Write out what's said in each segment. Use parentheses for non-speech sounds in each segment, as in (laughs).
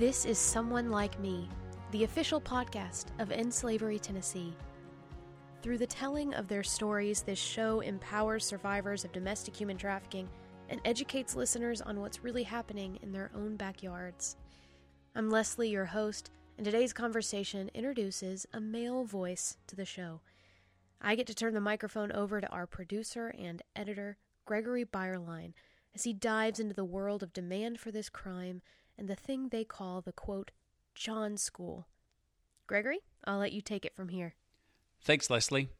This is Someone Like Me, the official podcast of End Slavery Tennessee. Through the telling of their stories, this show empowers survivors of domestic human trafficking and educates listeners on what's really happening in their own backyards. I'm Leslie, your host, and today's conversation introduces a male voice to the show. I get to turn the microphone over to our producer and editor, Gregory Byerline, as he dives into the world of demand for this crime and the thing they call the quote, John School. Gregory, I'll let you take it from here. Thanks, Leslie.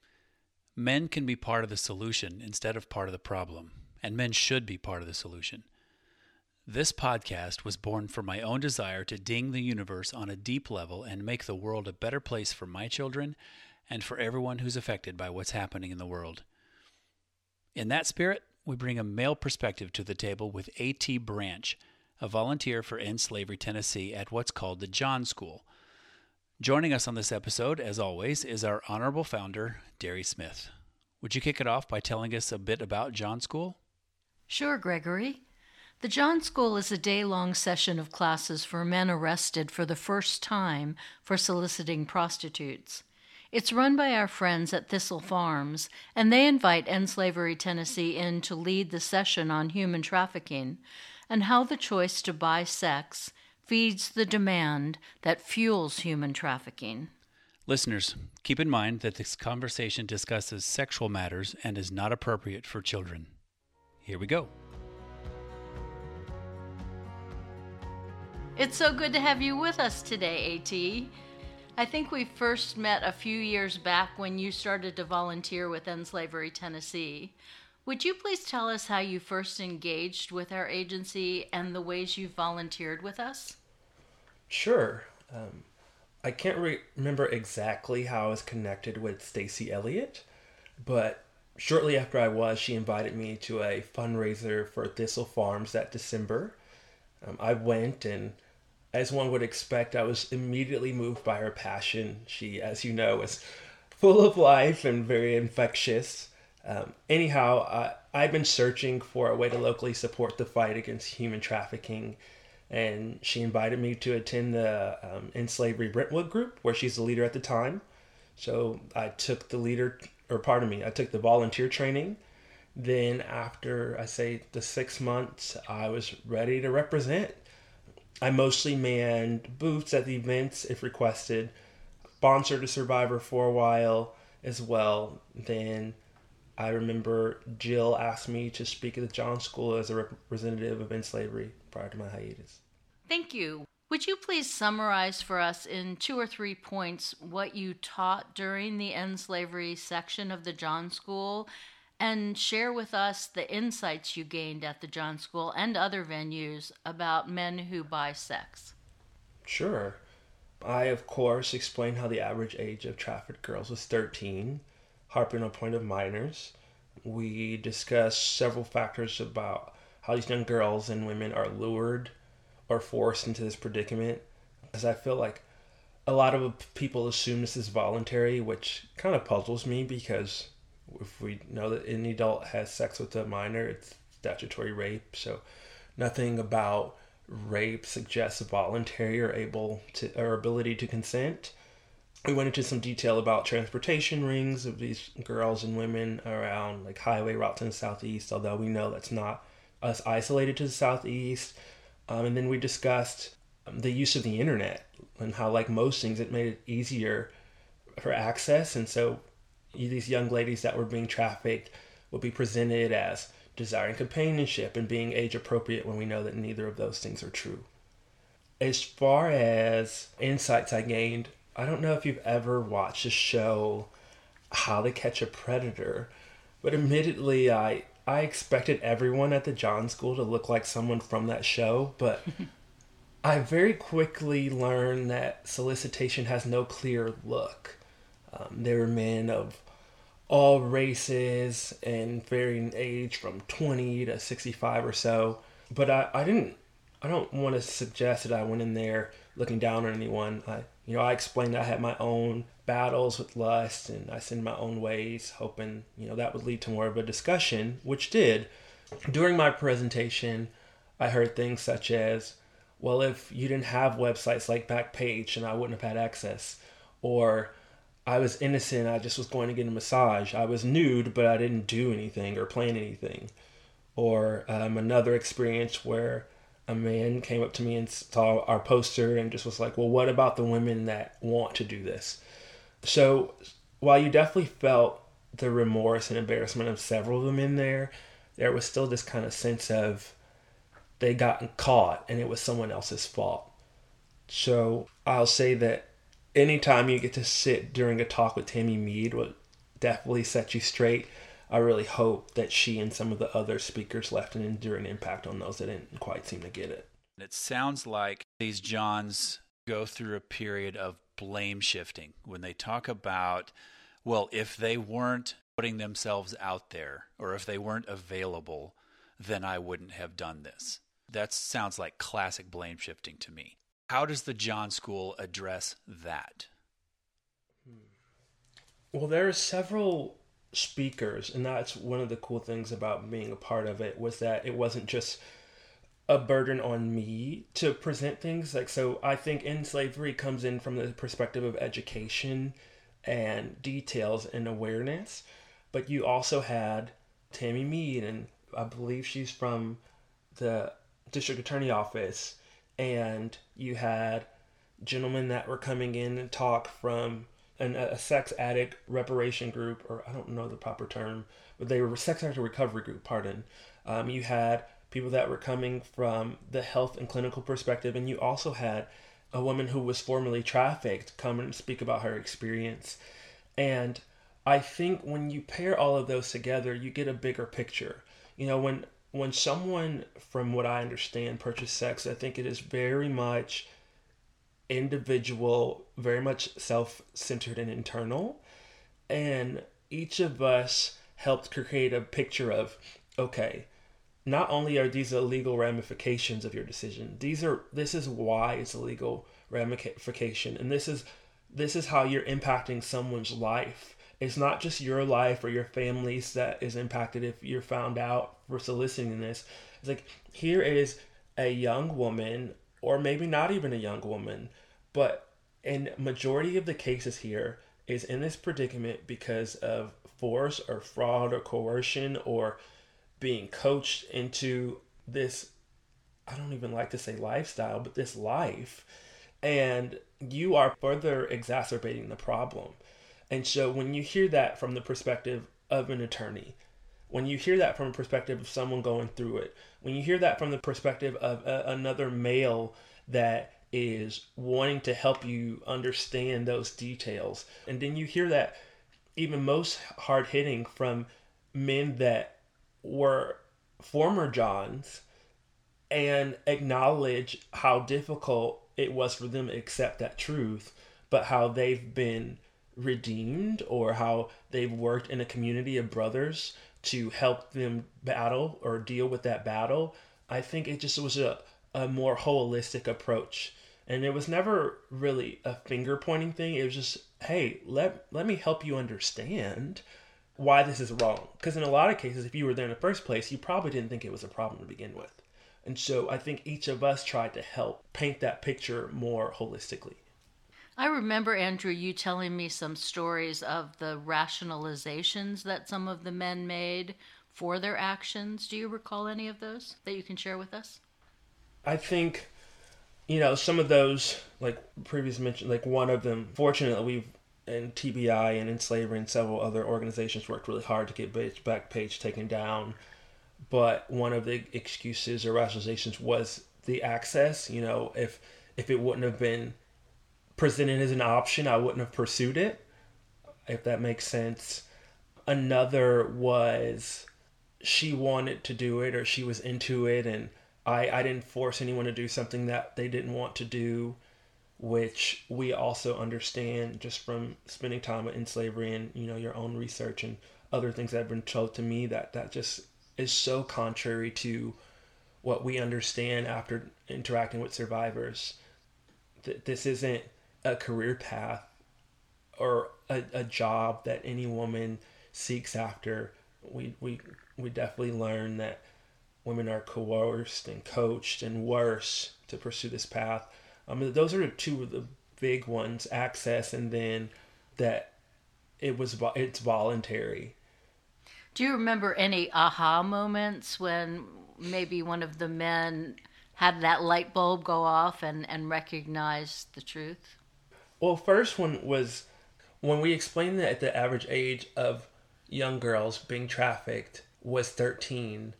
Men can be part of the solution instead of part of the problem, and men should be part of the solution. This podcast was born from my own desire to ding the universe on a deep level and make the world a better place for my children and for everyone who's affected by what's happening in the world. In that spirit, we bring a male perspective to the table with A.T. Branch, a volunteer for End Slavery Tennessee at what's called the John School. Joining us on this episode, as always, is our honorable founder, Derri Smith. Would you kick it off by telling us a bit about John School? Sure, Gregory. The John School is a day long session of classes for men arrested for the first time for soliciting prostitutes. It's run by our friends at Thistle Farms, and they invite End Slavery Tennessee in to lead the session on human trafficking and how the choice to buy sex feeds the demand that fuels human trafficking. Listeners, keep in mind that this conversation discusses sexual matters and is not appropriate for children. Here we go. It's so good to have you with us today, AT. I think we first met a few years back when you started to volunteer with End Slavery Tennessee. Would you please tell us how you first engaged with our agency and the ways you volunteered with us? Sure. Um, I can't re- remember exactly how I was connected with Stacy Elliott, but shortly after I was, she invited me to a fundraiser for Thistle Farms that December. Um, I went, and as one would expect, I was immediately moved by her passion. She, as you know, is (laughs) full of life and very infectious. Um, anyhow, I, I've been searching for a way to locally support the fight against human trafficking, and she invited me to attend the um, End Slavery Brentwood group, where she's the leader at the time. So I took the leader, or pardon me, I took the volunteer training. Then, after I say the six months, I was ready to represent. I mostly manned booths at the events if requested, sponsored a survivor for a while as well. Then I remember Jill asked me to speak at the John School as a representative of end slavery prior to my hiatus. Thank you. Would you please summarize for us in two or three points what you taught during the end slavery section of the John School and share with us the insights you gained at the John School and other venues about men who buy sex? Sure. I, of course, explained how the average age of trafficked girls was 13 harping on point of minors. We discussed several factors about how these young girls and women are lured or forced into this predicament. As I feel like a lot of people assume this is voluntary, which kind of puzzles me because if we know that any adult has sex with a minor, it's statutory rape. So nothing about rape suggests voluntary or able to or ability to consent we went into some detail about transportation rings of these girls and women around like highway routes in the southeast, although we know that's not us isolated to the southeast. Um, and then we discussed um, the use of the internet and how, like most things, it made it easier for access. And so these young ladies that were being trafficked would be presented as desiring companionship and being age appropriate when we know that neither of those things are true. As far as insights I gained I don't know if you've ever watched a show, How to Catch a Predator, but admittedly, I I expected everyone at the John School to look like someone from that show, but (laughs) I very quickly learned that solicitation has no clear look. Um, there were men of all races and varying age from 20 to 65 or so. But I, I didn't, I don't want to suggest that I went in there looking down on anyone. I, you know, I explained I had my own battles with lust and I sinned my own ways, hoping, you know, that would lead to more of a discussion, which did. During my presentation, I heard things such as, well, if you didn't have websites like Backpage and I wouldn't have had access, or I was innocent, I just was going to get a massage. I was nude, but I didn't do anything or plan anything. Or um, another experience where a man came up to me and saw our poster and just was like, well, what about the women that want to do this? So while you definitely felt the remorse and embarrassment of several of them in there, there was still this kind of sense of they gotten caught and it was someone else's fault. So I'll say that anytime you get to sit during a talk with Tammy Mead will definitely set you straight. I really hope that she and some of the other speakers left an enduring impact on those that didn't quite seem to get it. It sounds like these Johns go through a period of blame shifting when they talk about, well, if they weren't putting themselves out there or if they weren't available, then I wouldn't have done this. That sounds like classic blame shifting to me. How does the John School address that? Hmm. Well, there are several speakers, and that's one of the cool things about being a part of it was that it wasn't just a burden on me to present things. Like so i think end slavery comes in from the perspective of education and details and awareness but you also had tammy mead and i believe she's from the district attorney office and you had gentlemen that were coming in and talk from an, a sex addict reparation group or i don't know the proper term but they were sex addict recovery group pardon um, you had people that were coming from the health and clinical perspective, and you also had a woman who was formerly trafficked come and speak about her experience. And I think when you pair all of those together, you get a bigger picture. You know, when when someone, from what I understand, purchase sex, I think it is very much individual, very much self centered and internal. And each of us helped create a picture of okay, not only are these illegal ramifications of your decision, these are this is why it's a legal ramification, and this is this is how you're impacting someone's life. It's not just your life or your family's that is impacted if you're found out for soliciting this. It's like here is a young woman, or maybe not even a young woman, but in majority of the cases here is in this predicament because of force or fraud or coercion or being coached into this I don't even like to say lifestyle, but this life. And you are further exacerbating the problem. And so when you hear that from the perspective of an attorney, when you hear that from a perspective of someone going through it, when you hear that from the perspective of another male that is wanting to help you understand those details, and then you hear that even most hard hitting from men that were former Johns and acknowledge how difficult it was for them to accept that truth, but how they've been redeemed or how they've worked in a community of brothers to help them battle or deal with that battle. I think it just was a, a more holistic approach. And it was never really a finger pointing thing. It was just, hey, let let me help you understand why this is wrong. Because in a lot of cases, if you were there in the first place, you probably didn't think it was a problem to begin with. And so I think each of us tried to help paint that picture more holistically. I remember, Andrew, you telling me some stories of the rationalizations that some of the men made for their actions. Do you recall any of those that you can share with us? I think, you know, some of those, like previous mentioned, like one of them, fortunately, we've in TBI and End Slavery and several other organizations worked really hard to get Backpage taken down. But one of the excuses or rationalizations was the access. You know, if if it wouldn't have been presented as an option, I wouldn't have pursued it. If that makes sense. Another was she wanted to do it or she was into it and I, I didn't force anyone to do something that they didn't want to do which we also understand just from spending time End Slavery and you know your own research and other things that have been told to me that that just is so contrary to what we understand after interacting with survivors that this isn't a career path or a, a job that any woman seeks after we we we definitely learn that women are coerced and coached and worse to pursue this path. I mean, those are two of the big ones: access, and then that it was it's voluntary. Do you remember any aha moments when maybe one of the men had that light bulb go off and and recognized the truth? Well, first one was when we explained that the average age of young girls being trafficked was 13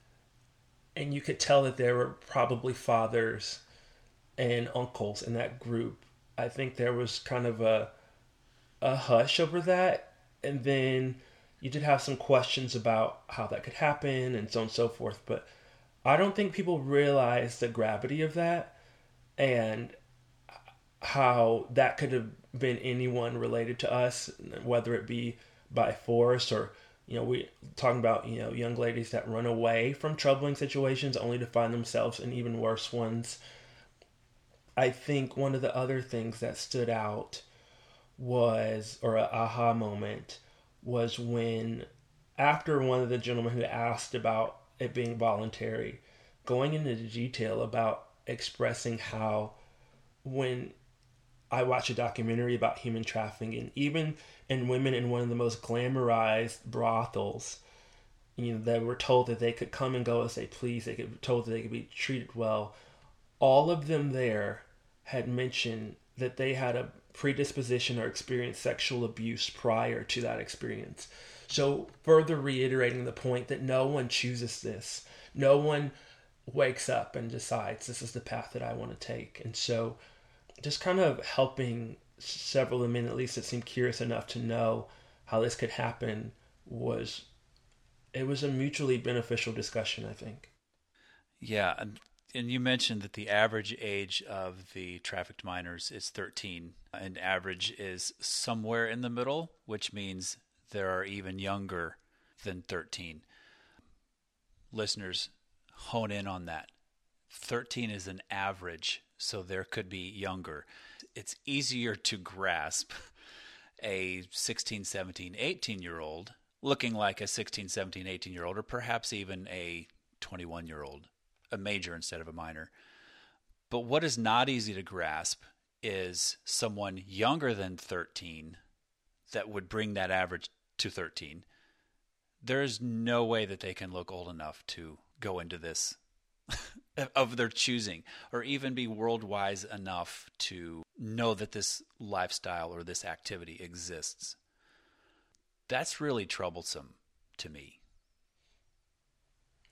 and you could tell that there were probably fathers and uncles in that group. I think there was kind of a a hush over that and then you did have some questions about how that could happen and so on and so forth but i don't think people realize the gravity of that and how that could have been anyone related to us whether it be by force or you know we talking about you know young ladies that run away from troubling situations only to find themselves in even worse ones. I think one of the other things that stood out was or a aha moment was when after one of the gentlemen who asked about it being voluntary going into detail about expressing how when I watch a documentary about human trafficking, and even in women in one of the most glamorized brothels, you know, that were told that they could come and go as they please, they could be told that they could be treated well. All of them there had mentioned that they had a predisposition or experienced sexual abuse prior to that experience. So, further reiterating the point that no one chooses this, no one wakes up and decides this is the path that I want to take. And so, just kind of helping several of the men, at least that seemed curious enough to know how this could happen, was it was a mutually beneficial discussion. I think. Yeah, and, and you mentioned that the average age of the trafficked minors is 13, and average is somewhere in the middle, which means there are even younger than 13. Listeners, hone in on that. 13 is an average so there could be younger. It's easier to grasp a 16, 17, 18 year old looking like a 16, 17, 18 year old, or perhaps even a 21 year old, a major instead of a minor. But what is not easy to grasp is someone younger than 13 that would bring that average to 13. There's no way that they can look old enough to go into this (laughs) of their choosing, or even be world wise enough to know that this lifestyle or this activity exists. That's really troublesome to me.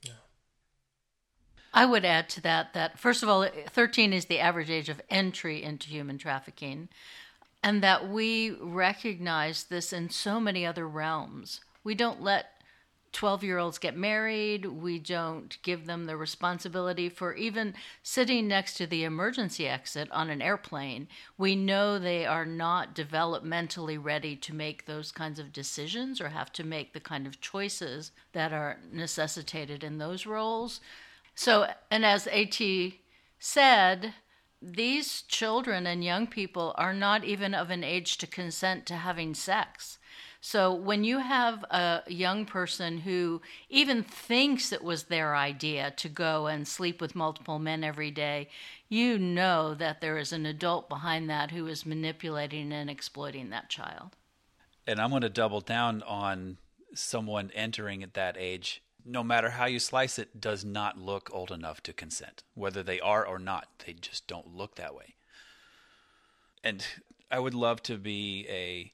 Yeah. I would add to that that, first of all, 13 is the average age of entry into human trafficking, and that we recognize this in so many other realms. We don't let 12 year olds get married. We don't give them the responsibility for even sitting next to the emergency exit on an airplane. We know they are not developmentally ready to make those kinds of decisions or have to make the kind of choices that are necessitated in those roles. So, and as AT said, these children and young people are not even of an age to consent to having sex. So when you have a young person who even thinks it was their idea to go and sleep with multiple men every day, you know that there is an adult behind that who is manipulating and exploiting that child. And I'm going to double down on someone entering at that age no matter how you slice it, does not look old enough to consent. Whether they are or not, they just don't look that way. And I would love to be a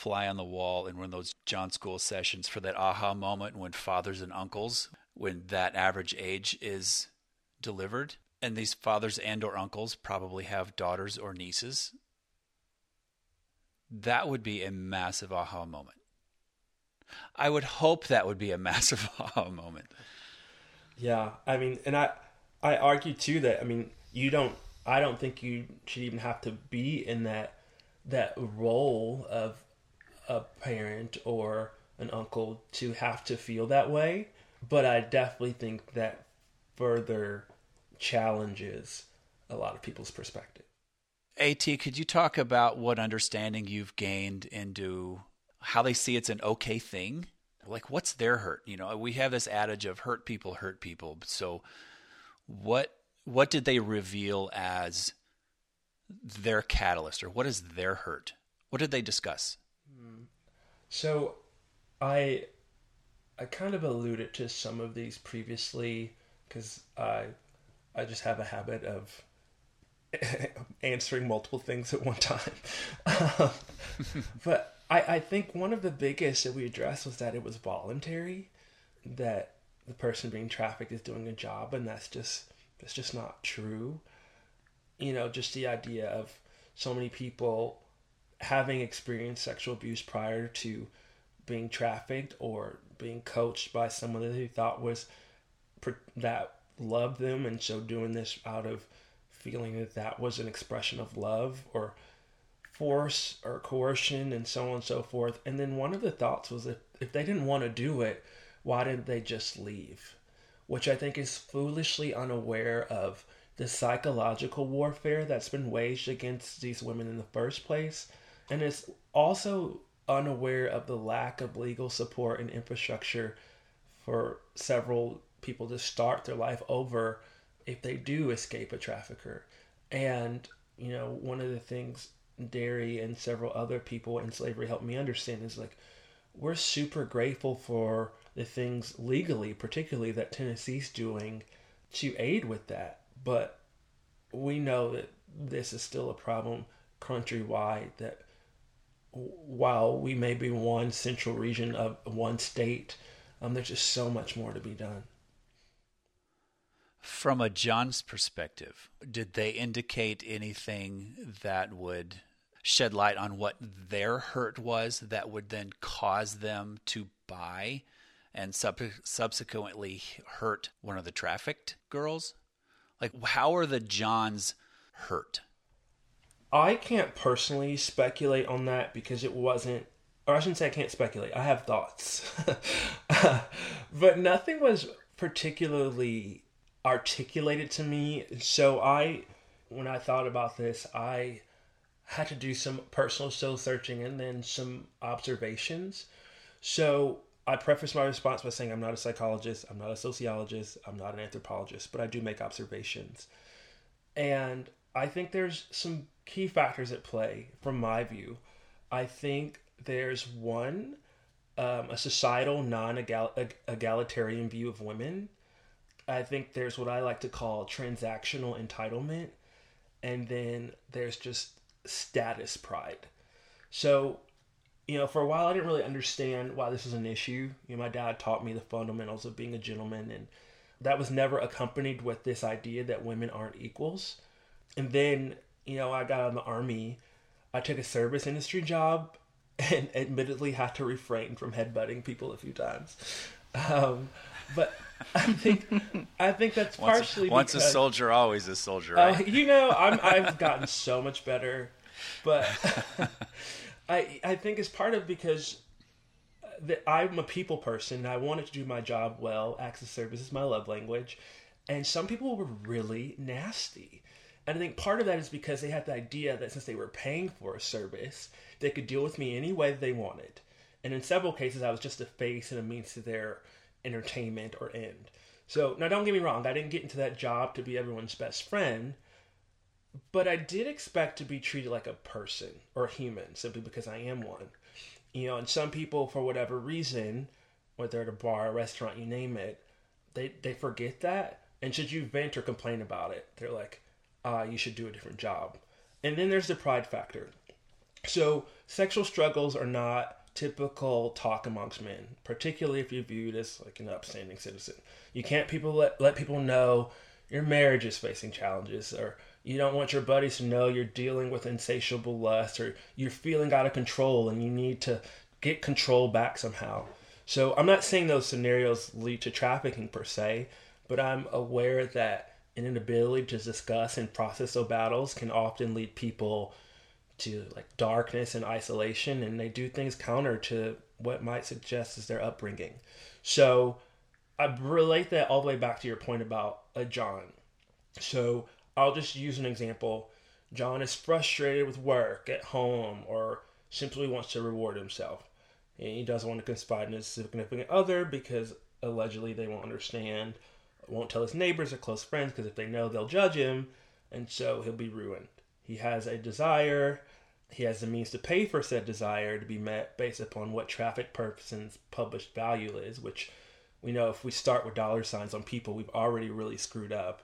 fly on the wall in one of those John School sessions for that aha moment when fathers and uncles, when that average age is delivered, and these fathers and or uncles probably have daughters or nieces. That would be a massive aha moment. I would hope that would be a (laughs) massive aha moment. Yeah, I mean, and I I argue too that I mean you don't I don't think you should even have to be in that that role of a parent or an uncle to have to feel that way, but I definitely think that further challenges a lot of people's perspective. AT, could you talk about what understanding you've gained into how they see it's an okay thing Like, what's their hurt? You know, we have this adage of hurt people hurt people. So, what what did they reveal as their catalyst, or what is their hurt? What did they discuss? So, I I kind of alluded to some of these previously because I I just have a habit of (laughs) answering multiple things at one time. (laughs) but I, I think one of the biggest that we addressed was that it was voluntary, that the person being trafficked is doing a job, and that's just that's just not true. You know, just the idea of so many people having experienced sexual abuse prior to being trafficked or being coached by someone that they thought was that loved them and so doing this out of feeling that that was an expression of love or force or coercion and so on and so forth. And then one of the thoughts was if, if they didn't want to do it why didn't they just leave? Which i think is foolishly unaware of the psychological warfare that's been waged against these women in the first place and is also unaware of the lack of legal support and infrastructure for several people to start their life over if they do escape a trafficker. And, you know, one of the things Derri and several other people End Slavery helped me understand is like, we're super grateful for the things legally, particularly that Tennessee's doing to aid with that. But we know that this is still a problem countrywide that while we may be one central region of one state, um, there's just so much more to be done. From a John's perspective, did they indicate anything that would shed light on what their hurt was that would then cause them to buy and sub- subsequently hurt one of the trafficked girls? Like, how are the Johns hurt? I can't personally speculate on that because it wasn't, or I shouldn't say I can't speculate. I have thoughts, (laughs) but nothing was particularly articulated to me. So I, when I thought about this, I had to do some personal soul searching and then some observations. So I preface my response by saying I'm not a psychologist, I'm not a sociologist, I'm not an anthropologist, but I do make observations. And I think there's some key factors at play from my view. I think there's one, um, a societal non egalitarian view of women. I think there's what I like to call transactional entitlement. And then there's just status pride. So, you know, for a while I didn't really understand why this was an issue. You know, my dad taught me the fundamentals of being a gentleman, and that was never accompanied with this idea that women aren't equals. And then, you know, I got out of the army. I took a service industry job (laughs) and admittedly had to refrain from headbutting people a few times. Um, but (laughs) I think I think that's once, partially once because, a soldier, always a soldier. uh, you know, I'm, (laughs) I've gotten so much better, but I I think it's part of because that I'm a people person. I wanted to do my job well. Access service is my love language, and some people were really nasty. And I think part of that is because they had the idea that since they were paying for a service, they could deal with me any way they wanted. And in several cases, I was just a face and a means to their entertainment or end. So now, don't get me wrong. I didn't get into that job to be everyone's best friend, but I did expect to be treated like a person or a human simply because I am one. You know, and some people, for whatever reason, whether at a bar, a restaurant, you name it, they they forget that. And should you vent or complain about it, they're like, uh, you should do a different job. And then there's the pride factor. So sexual struggles are not typical talk amongst men, particularly if you're viewed as like an upstanding citizen. You can't people let, let people know your marriage is facing challenges or you don't want your buddies to know you're dealing with insatiable lust or you're feeling out of control and you need to get control back somehow. So I'm not saying those scenarios lead to trafficking per se, but I'm aware that an inability to discuss and process those battles can often lead people to like darkness and isolation and they do things counter to what might suggest is their upbringing. So i relate that all the way back to your point about a john. So i'll just use an example. John is frustrated with work at home or simply wants to reward himself. And he doesn't want to confide in his significant other because allegedly they won't understand, won't tell his neighbors or close friends because if they know, they'll judge him, and so he'll be ruined. He has a desire. He has the means to pay for said desire to be met based upon what traffic person's published value is, which we know if we start with dollar signs on people, we've already really screwed up.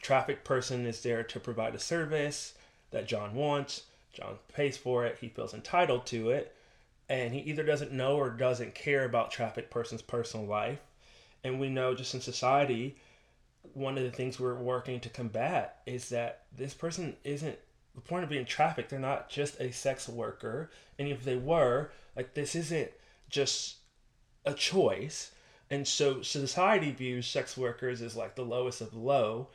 Traffic person is there to provide a service that John wants. John pays for it. He feels entitled to it. And he either doesn't know or doesn't care about traffic person's personal life. And we know just in society, one of the things we're working to combat is that this person isn't the point of being trafficked. They're not just a sex worker. And if they were, like, this isn't just a choice and so society views sex workers as like the lowest of low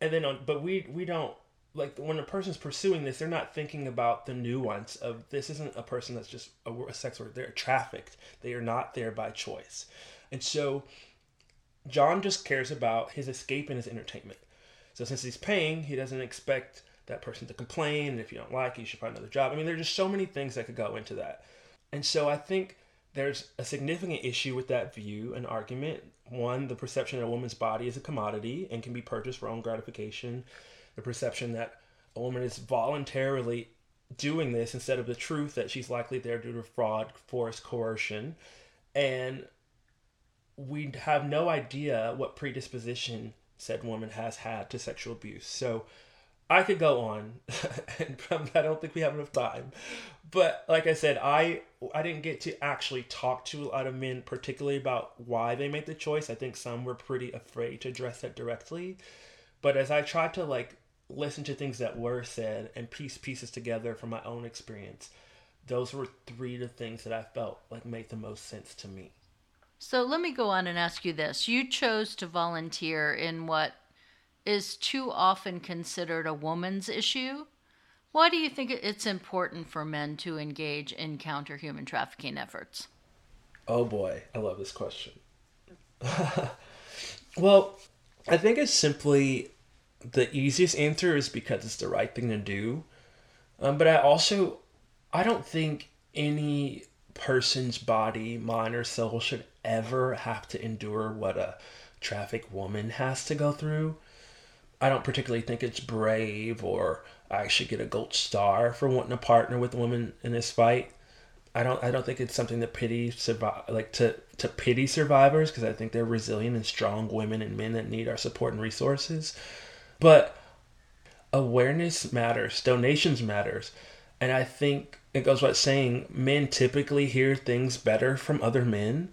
and then on but we we don't like when a person's pursuing this they're not thinking about the nuance of this isn't a person that's just a, a sex worker they're trafficked they are not there by choice and so john just cares about his escape and his entertainment so since he's paying he doesn't expect that person to complain and if you don't like it you should find another job i mean there's just so many things that could go into that and so i think there's a significant issue with that view and argument. One, the perception that a woman's body is a commodity and can be purchased for own gratification. The perception that a woman is voluntarily doing this instead of the truth that she's likely there due to fraud, forced coercion. And we have no idea what predisposition said woman has had to sexual abuse. So I could go on, (laughs) and I don't think we have enough time. But like I said, I I didn't get to actually talk to a lot of men, particularly about why they made the choice. I think some were pretty afraid to address that directly. But as I tried to like listen to things that were said and piece pieces together from my own experience, those were three of the things that I felt like made the most sense to me. So let me go on and ask you this. You chose to volunteer in what is too often considered a woman's issue. Why do you think it's important for men to engage in counter human trafficking efforts? Oh boy, I love this question. (laughs) well, I think it's simply the easiest answer is because it's the right thing to do. Um, but I also, I don't think any person's body, mind, or soul should ever have to endure what a traffic woman has to go through. I don't particularly think it's brave or I should get a gold star for wanting to partner with a woman in this fight. I don't I don't think it's something that pity survive like to to pity survivors because I think they're resilient and strong women and men that need our support and resources. But awareness matters, donations matters. And I think it goes without saying men typically hear things better from other men.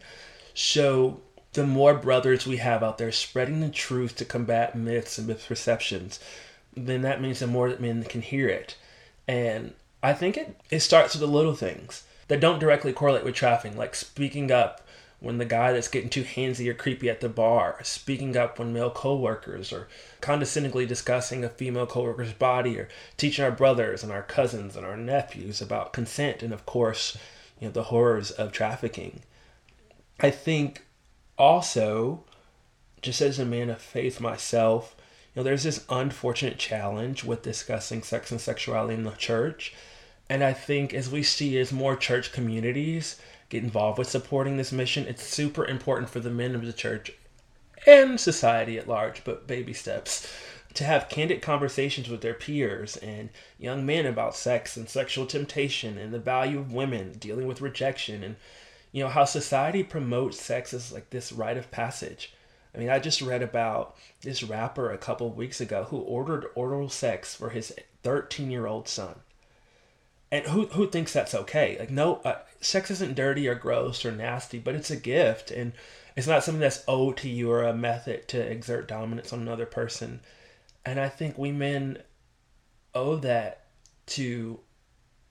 So the more brothers we have out there spreading the truth to combat myths and misperceptions, then that means the more that men can hear it. And I think it, it starts with the little things that don't directly correlate with trafficking, like speaking up when the guy that's getting too handsy or creepy at the bar, speaking up when male coworkers or condescendingly discussing a female coworker's body, or teaching our brothers and our cousins and our nephews about consent and of course, you know, the horrors of trafficking. I think also, just as a man of faith myself, you know, there's this unfortunate challenge with discussing sex and sexuality in the church. And I think as we see as more church communities get involved with supporting this mission, it's super important for the men of the church and society at large, but baby steps, to have candid conversations with their peers and young men about sex and sexual temptation and the value of women dealing with rejection and you know how society promotes sex as like this rite of passage. I mean i just read about this rapper a couple weeks ago who ordered oral sex for his 13 year old son and who who thinks that's okay like no uh, sex isn't dirty or gross or nasty but it's a gift and it's not something that's owed to you or a method to exert dominance on another person and i think we men owe that to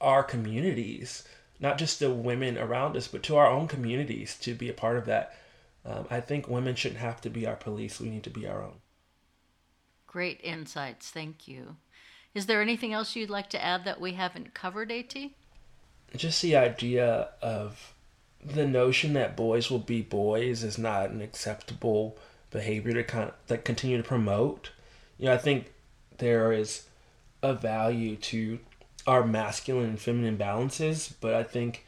our communities not just the women around us, but to our own communities to be a part of that. Um, I think women shouldn't have to be our police. We need to be our own. Great insights. Thank you. Is there anything else you'd like to add that we haven't covered, AT? Just the idea of the notion that boys will be boys is not an acceptable behavior to of like continue to promote. You know, I think there is a value to our masculine and feminine balances, but I think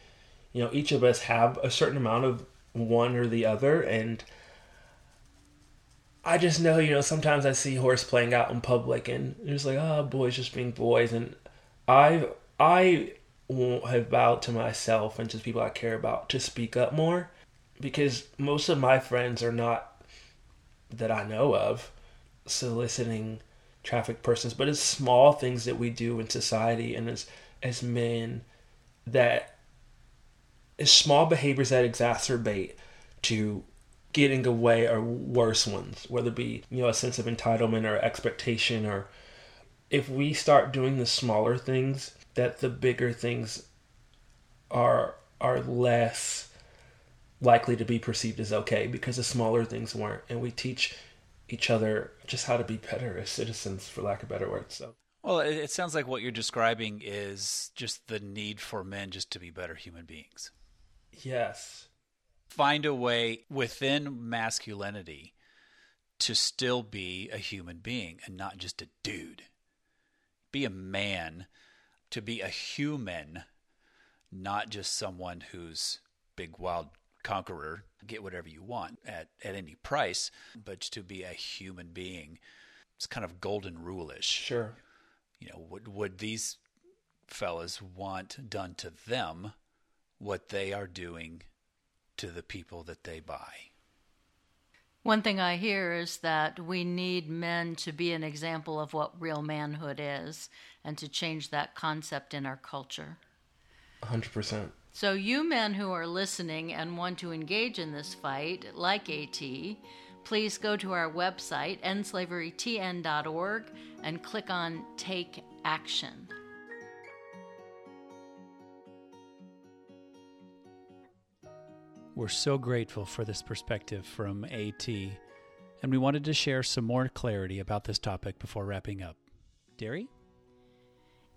you know, each of us have a certain amount of one or the other. And I just know, you know, sometimes I see horse playing out in public and it's like, oh, boys just being boys. And I, have I have vowed to myself and to people I care about to speak up more because most of my friends are not that I know of soliciting traffic persons, but it's small things that we do in society and as as men that is small behaviors that exacerbate to getting away or worse ones, whether it be, you know, a sense of entitlement or expectation or if we start doing the smaller things, that the bigger things are are less likely to be perceived as okay because the smaller things weren't. And we teach each other just how to be better as citizens for lack of better words so. Well it sounds like what you're describing is just the need for men just to be better human beings. Yes find a way within masculinity to still be a human being and not just a dude be a man to be a human not just someone who's big wild conqueror, get whatever you want at, at any price, but to be a human being. It's kind of golden rule-ish. Sure. You know, would would these fellas want done to them what they are doing to the people that they buy? One thing I hear is that we need men to be an example of what real manhood is and to change that concept in our culture. 100%. So, you men who are listening and want to engage in this fight, like AT, please go to our website, endslaverytn.org, and click on Take Action. We're so grateful for this perspective from AT, and we wanted to share some more clarity about this topic before wrapping up. Derri?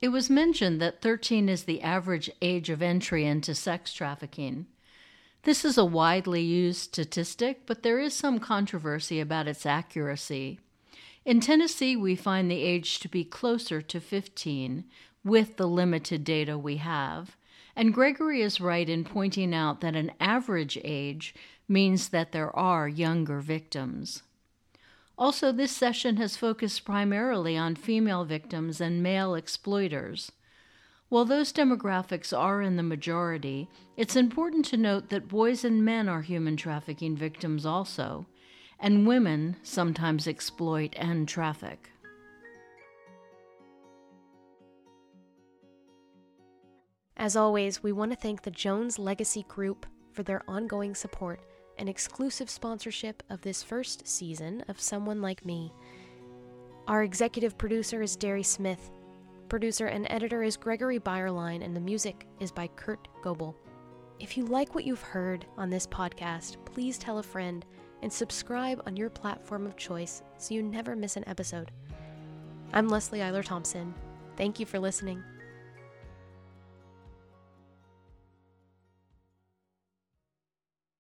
It was mentioned that 13 is the average age of entry into sex trafficking. This is a widely used statistic, but there is some controversy about its accuracy. In Tennessee, we find the age to be closer to 15 with the limited data we have. And Gregory is right in pointing out that an average age means that there are younger victims. Also, this session has focused primarily on female victims and male exploiters. While those demographics are in the majority, it's important to note that boys and men are human trafficking victims also, and women sometimes exploit and traffic. As always, we want to thank the Jones Legacy Group for their ongoing support and exclusive sponsorship of this first season of Someone Like Me. Our executive producer is Derri Smith. Producer and editor is Gregory Byerline, and the music is by Kurt Goebel. If you like what you've heard on this podcast, please tell a friend and subscribe on your platform of choice so you never miss an episode. I'm Leslie Eiler Thompson. Thank you for listening.